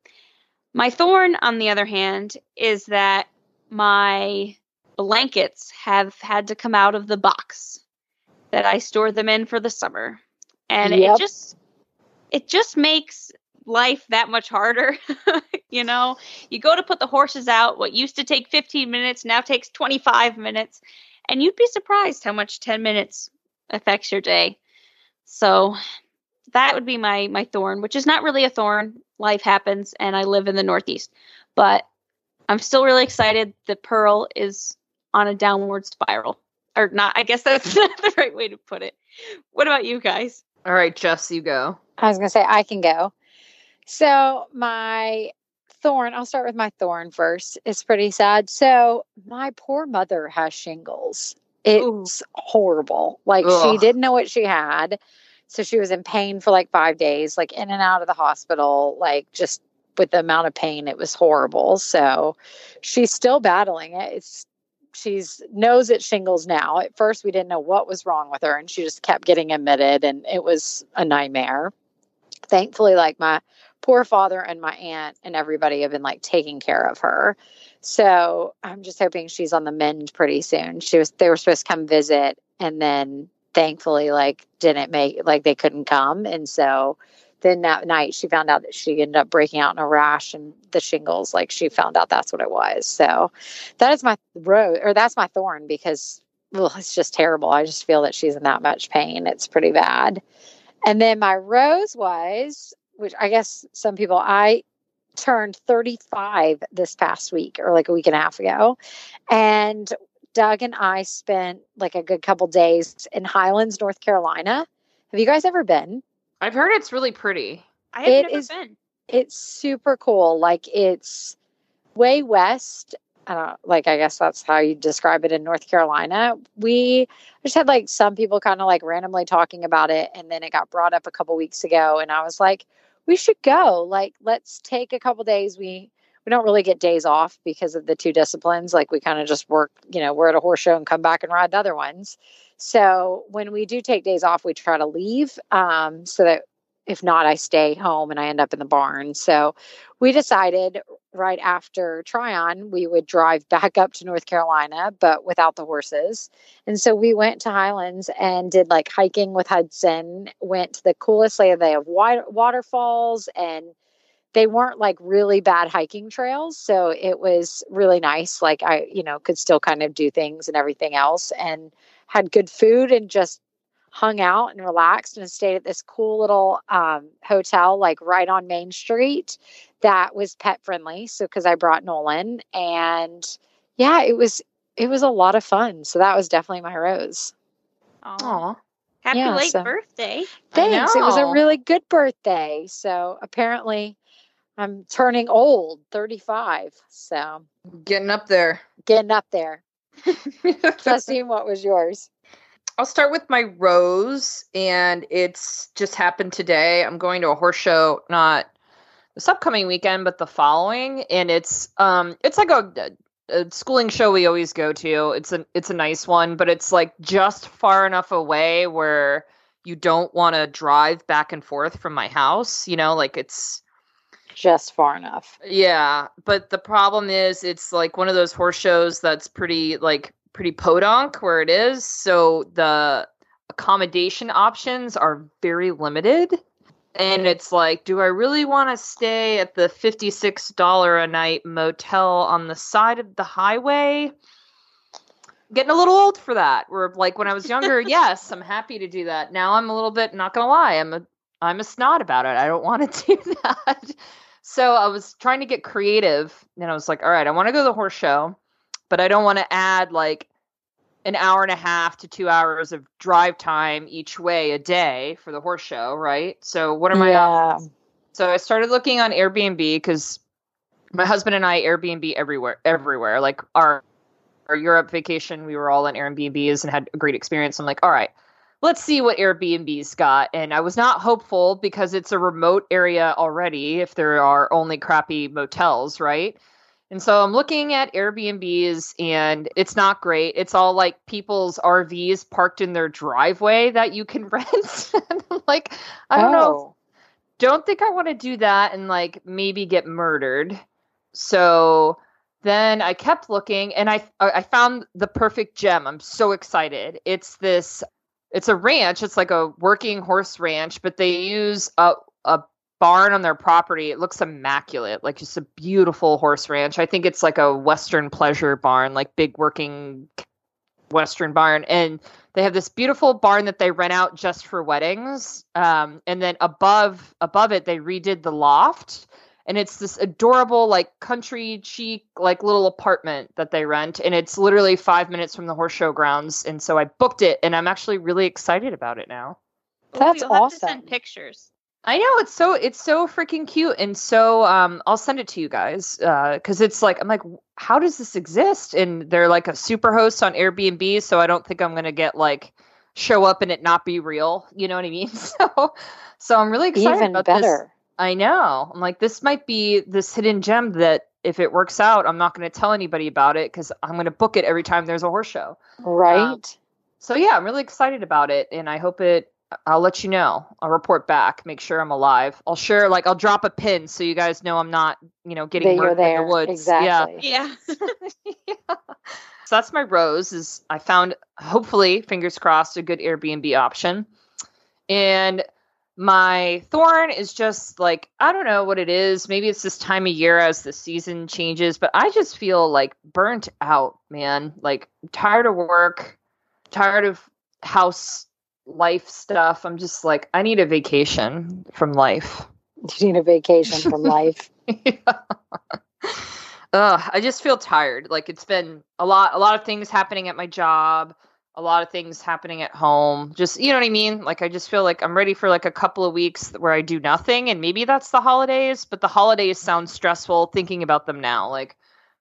My thorn, on the other hand, is that my blankets have had to come out of the box that I store them in for the summer. And Yep. it just it just makes life that much harder. [LAUGHS] you know, you go to put the horses out, what used to take 15 minutes now takes 25 minutes, and you'd be surprised how much 10 minutes affects your day. So that would be my my thorn, which is not really a thorn. Life happens and I live in the northeast. But I'm still really excited that Pearl is on a downward spiral. Or not, I guess that's not [LAUGHS] the right way to put it. What about you guys? All right, Jess, you go. I was going to say I can go. So my thorn, I'll start with my thorn first. It's pretty sad. So my poor mother has shingles. It's horrible. Like she didn't know what she had. So she was in pain for like 5 days, like in and out of the hospital, like just with the amount of pain it was horrible. So she's still battling it. It's she's knows it's shingles now. At first we didn't know what was wrong with her and she just kept getting admitted and it was a nightmare thankfully like my poor father and my aunt and everybody have been like taking care of her. So i'm just hoping she's on the mend pretty soon. She was they were supposed to come visit and then thankfully like didn't make like they couldn't come. And so then that night she found out that she ended up breaking out in a rash and the shingles like she found out that's what it was. So that is my rose or that's my thorn because well, it's just terrible. I just feel that she's in that much pain. It's pretty bad. And then my rose was, which I guess some people, I turned 35 this past week or like a week and a half ago. And Doug and I spent like a good couple days in Highlands, North Carolina. Have you guys ever been? I've heard it's really pretty. I have It never is- been. It's super cool. Like it's way west. I don't like I guess that's how you describe it in North Carolina. We just had like some people kind of like randomly talking about it and then it got brought up a couple weeks ago and I was like, we should go. Like let's take a couple days. We we don't really get days off because of the two disciplines. Like we kind of just work, you know, we're at a horse show and come back and ride the other ones. So when we do take days off, we try to leave um, so that if not, I stay home and I end up in the barn. So we decided right after Tryon, we would drive back up to North Carolina, but without the horses. And so we went to Highlands and did like hiking with Hudson, went to the coolest like they have waterfalls and they weren't like really bad hiking trails. So it was really nice. Like I, you know, could still kind of do things and everything else and had good food and just hung out and relaxed and stayed at this cool little um, hotel like right on main street that was pet friendly so because i brought nolan and yeah it was it was a lot of fun so that was definitely my rose Aw. Aw. Happy Yeah, late so- birthday. thanks it was a really good birthday so apparently i'm turning old 35 so Getting up there. getting up there [LAUGHS] justine what was yours I'll start with my rose, and it's just happened today. I'm going to a horse show, not this upcoming weekend, but the following, and it's um, it's like a, a schooling show we always go to. It's a it's a nice one, but it's like just far enough away where you don't want to drive back and forth from my house. You know, like it's just far enough yeah, but the problem is it's like one of those horse shows that's pretty like pretty podunk where it is, so the accommodation options are very limited. And it's like, do I really want to stay at the $56 a night motel on the side of the highway? Getting a little old for that. Where like when I was younger, [LAUGHS] yes, I'm happy to do that. Now I'm a little bit not gonna lie, I'm a I'm a snot about it. I don't want to [LAUGHS] do that. So I was trying to get creative and I was like, all right, I want to go to the horse show, but I don't want to add like an hour and a half to two hours of drive time each way a day for the horse show, right? So what are my yeah. options? So I started looking on Airbnb because my husband and I Airbnb everywhere, everywhere. Like our our Europe vacation, we were all on Airbnbs and had a great experience. I'm like, all right, let's see what Airbnb's got. And I was not hopeful because it's a remote area already. If there are only crappy motels, right? And so I'm looking at Airbnbs and it's not great. It's all like people's RVs parked in their driveway that you can [LAUGHS] rent. and I'm like, I don't know. Oh. Don't think I want to do that and like maybe get murdered. So then I kept looking and I I found the perfect gem. I'm so excited. It's this it's a ranch. It's like a working horse ranch, but they use a a barn on their property. It looks immaculate, like just a beautiful horse ranch. I think it's like a Western pleasure barn, like big working Western barn. And they have this beautiful barn that they rent out just for weddings. Um, and then above above it, they redid the loft. And it's this adorable, like country chic, like little apartment that they rent. And it's literally five minutes from the horse show grounds. And so I booked it and I'm actually really excited about it now. Ooh, That's you'll have to awesome. send pictures. I know it's so it's so freaking cute and so um I'll send it to you guys uh cuz it's like I'm like how does this exist and they're like a super host on Airbnb so I don't think I'm going to get like show up and it not be real, you know what I mean? [LAUGHS] So so I'm really excited Even about this. better. I know. I'm like this might be this hidden gem that if it works out, I'm not going to tell anybody about it cuz I'm going to book it every time there's a horse show. Right? So yeah, I'm really excited about it, and I hope it. I'll let you know. I'll report back. Make sure I'm alive. I'll share, like, I'll drop a pin so you guys know I'm not, you know, getting that murdered in the woods. Exactly. Yeah. Yeah. yeah. [LAUGHS] So that's my rose. Is I found hopefully, fingers crossed, a good Airbnb option, and my thorn is just like I don't know what it is. Maybe it's this time of year as the season changes, but I just feel like burnt out, man. Like tired of work, tired of house life stuff. I'm just like I need a vacation from life. [LAUGHS] You need a vacation from [LAUGHS] life. Ugh, I just feel tired. Like it's been a lot a lot of things happening at my job, a lot of things happening at home. Just you know what I mean? Like I just feel like I'm ready for like a couple of weeks where I do nothing and maybe that's the holidays, but the holidays sound stressful thinking about them now. Like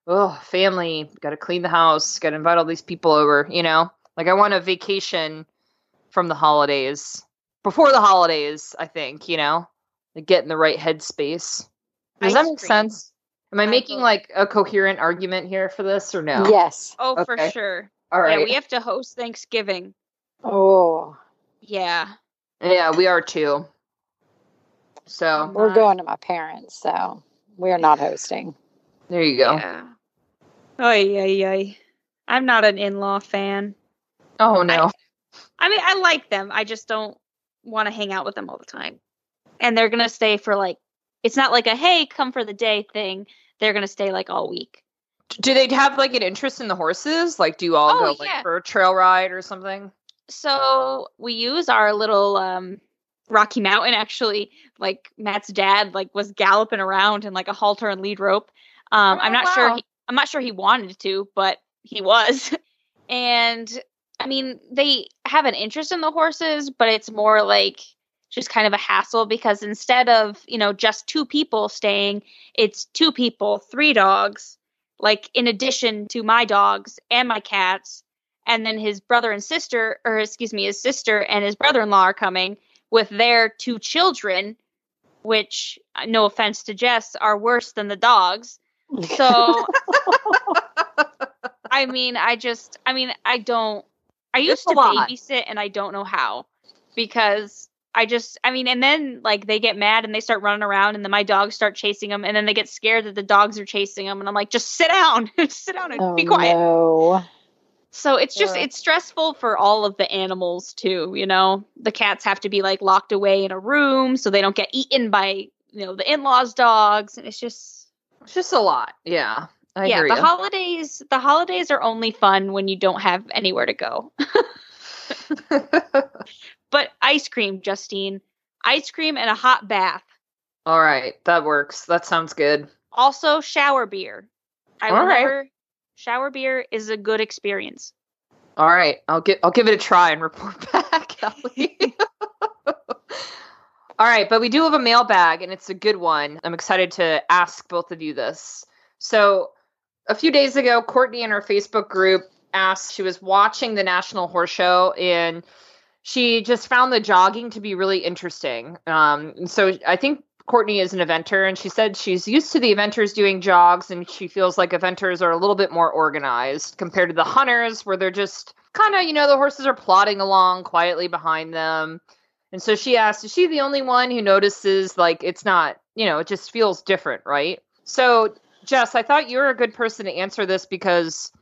oh, family, got to clean the house, got to invite all these people over, you know? Like I want a vacation from the holidays. Before the holidays, I think, you know? Like get in the right headspace. Does that make cream. sense? Am I I making vote- like a coherent argument here for this or no? Yes. Oh, for sure. All right. Yeah, we have to host Thanksgiving. Oh, Yeah. Yeah, we are too. So we're going to my parents, so we're not hosting. there you go. Yeah. Oy, oy, oy. I'm not an in-law fan. Oh no. I mean, I like them. I just don't want to hang out with them all the time. And they're gonna stay for like. It's not like a hey, come for the day thing. They're gonna stay like all week. Do they have like an interest in the horses? Like, do you all Oh, go like yeah. for a trail ride or something? So we use our little um Rocky Mountain actually. Like Matt's dad like was galloping around in like a halter and lead rope. Um, I'm Oh, not sure. He, I'm not sure he wanted to, but he was. [LAUGHS] and I mean, they have an interest in the horses, but it's more like just kind of a hassle because instead of you know just two people staying, it's two people, three dogs. Like in addition to my dogs and my cats, and then his brother and sister, or excuse me, his sister and his brother-in-law are coming with their two children, which, uh, no offense to Jess, are worse than the dogs. So, [LAUGHS] I mean, I just, I mean, I don't, I used to lot. babysit and I don't know how because I just, I mean, and then like they get mad and they start running around and then my dogs start chasing them and then they get scared that the dogs are chasing them and I'm like, just sit down, [LAUGHS] sit down and oh be quiet. no. So it's just Or- it's stressful for all of the animals too, you know. The cats have to be like locked away in a room so they don't get eaten by, you know, the in-laws dogs and it's just It's just a lot. Yeah. I yeah, the ya. holidays the holidays are only fun when you don't have anywhere to go. [LAUGHS] But ice cream, Justine. Ice cream and a hot bath. All right, that works. That sounds good. Also shower beer. I All right. never shower beer is a good experience. All right, I'll get I'll give it a try and [LAUGHS] report back, Kelly. [LAUGHS] All right, but we do have a mailbag and it's a good one. I'm excited to ask both of you this. So, a few days ago, Courtney in our Facebook group asked she was watching the National Horse Show and she just found the jogging to be really interesting. Um, so I think Courtney is an eventer, and she said she's used to the eventers doing jogs, and she feels like eventers are a little bit more organized compared to the hunters, where they're just kind of, you know, the horses are plodding along quietly behind them. And so she asked, is she the only one who notices like it's not, you know, it just feels different, right? So, Jess, I thought you were a good person to answer this because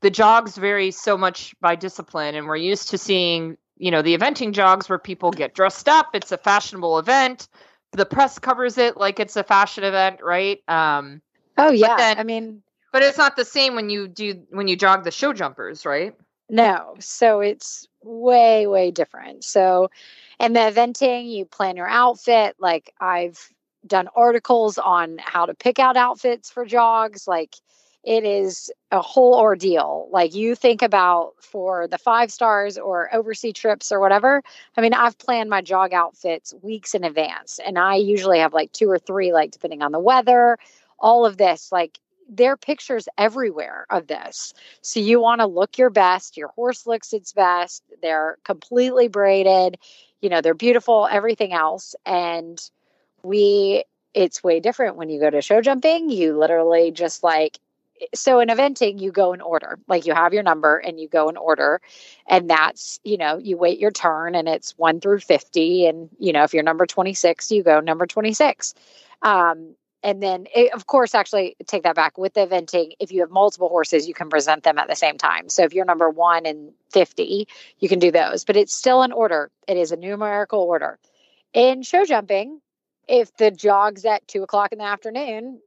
the jogs vary so much by discipline, and we're used to seeing, you know, the eventing jogs where people get dressed up. It's a fashionable event. The press covers it like it's a fashion event, right? Um, Oh yeah. then- I mean, but it's not the same when you do when you jog the show jumpers, right? No. So it's way, way different. So in the eventing, you plan your outfit. Like I've done articles on how to pick out outfits for jogs. Like it is a whole ordeal. Like you think about for the five stars or overseas trips or whatever. I mean, I've planned my jog outfits weeks in advance, and I usually have like two or three, like depending on the weather, all of this. Like there are pictures everywhere of this. So you want to look your best. Your horse looks its best. They're completely braided. You know, they're beautiful, everything else. And we, it's way different when you go to show jumping. You literally just like, so in eventing, you go in order. Like you have your number and you go in order. And that's, you know, you wait your turn and it's one through 50. And, you know, if you're number 26, you go number 26. Um, and then it, of course actually take that back with the eventing if you have multiple horses you can present them at the same time so if you're number one and 50 you can do those but it's still an order it is a numerical order in show jumping if the jogs at two o'clock in the afternoon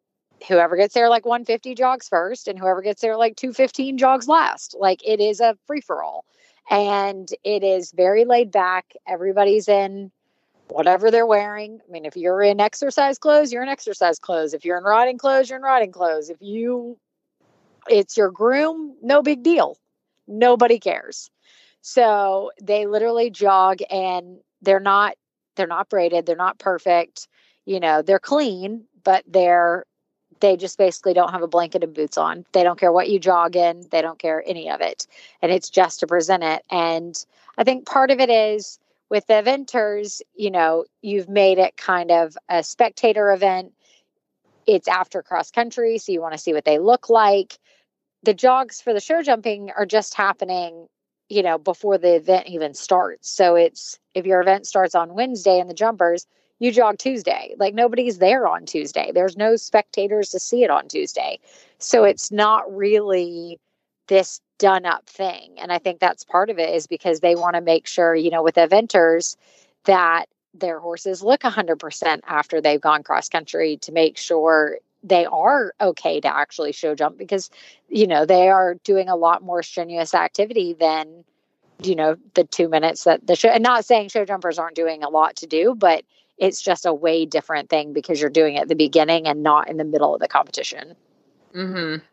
whoever gets there like 150 jogs first and whoever gets there like 215 jogs last like it is a free-for-all and it is very laid back everybody's in whatever they're wearing. I mean, if you're in exercise clothes, you're in exercise clothes. If you're in riding clothes, you're in riding clothes. If you, it's your groom, no big deal. Nobody cares. So they literally jog and they're not, they're not braided. They're not perfect. You know, they're clean, but they're, they just basically don't have a blanket and boots on. They don't care what you jog in. They don't care any of it. And it's just to present it. And I think part of it is, with the eventers, you know, you've made it kind of a spectator event. It's after cross country, so you want to see what they look like. The jogs for the show jumping are just happening, you know, before the event even starts. So it's if your event starts on Wednesday and the jumpers, you jog Tuesday. Like nobody's there on Tuesday. There's no spectators to see it on Tuesday. So it's not really this done up thing. And I think that's part of it is because they want to make sure, you know, with eventers that their horses look 100% after they've gone cross country to make sure they are okay to actually show jump because, you know, they are doing a lot more strenuous activity than, you know, the two minutes that the show, and not saying show jumpers aren't doing a lot to do, but it's just a way different thing because you're doing it at the beginning and not in the middle of the competition. Mm-hmm.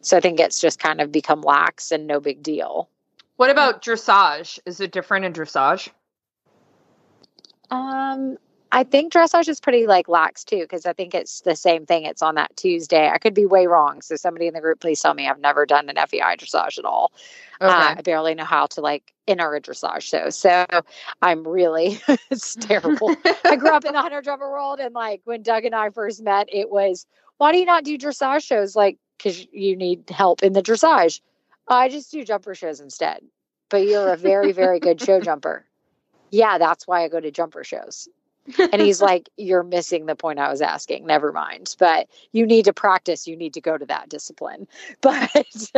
So I think it's just kind of become lax and no big deal. What about dressage? Is it different in dressage? Um, I think dressage is pretty like lax too, because I think it's the same thing. It's on that Tuesday. I could be way wrong. So somebody in the group, please tell me. I've never done an FEI dressage at all. Okay. Uh, I barely know how to like enter a dressage show. So I'm really [LAUGHS] it's terrible. I grew up in the [LAUGHS] hunter jumper world, and like when Doug and I first met, it was why do you not do dressage shows? Like because you need help in the dressage. I just do jumper shows instead. But you're a very very good show jumper. Yeah, that's why I go to jumper shows. And he's [LAUGHS] like, You're missing the point I was asking. Never mind. But you need to practice. You need to go to that discipline. [LAUGHS] But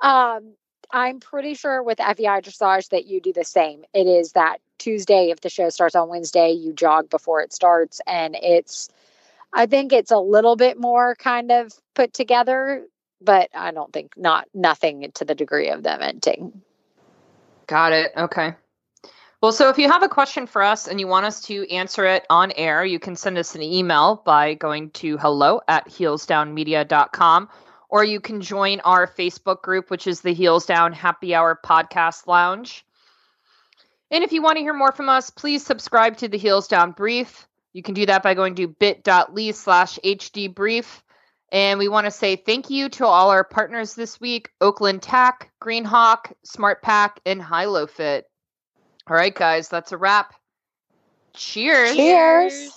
um, I'm pretty sure with FEI dressage that you do the same. It is that Tuesday, if the show starts on Wednesday, you jog before it starts. And it's, I think it's a little bit more kind of put together, but I don't think not nothing to the degree of the eventing. Got it. Okay. Well, so if you have a question for us and you want us to answer it on air, you can send us an email by going to hello at heelsdownmedia.com or you can join our Facebook group, which is the Heels Down Happy Hour Podcast Lounge. And if you want to hear more from us, please subscribe to the Heels Down Brief. You can do that by going to bit.ly slash HD Brief. And we want to say thank you to all our partners this week Oakland Tack, Greenhawk, SmartPak, and HyloFit. All right, guys, that's a wrap. Cheers. Cheers.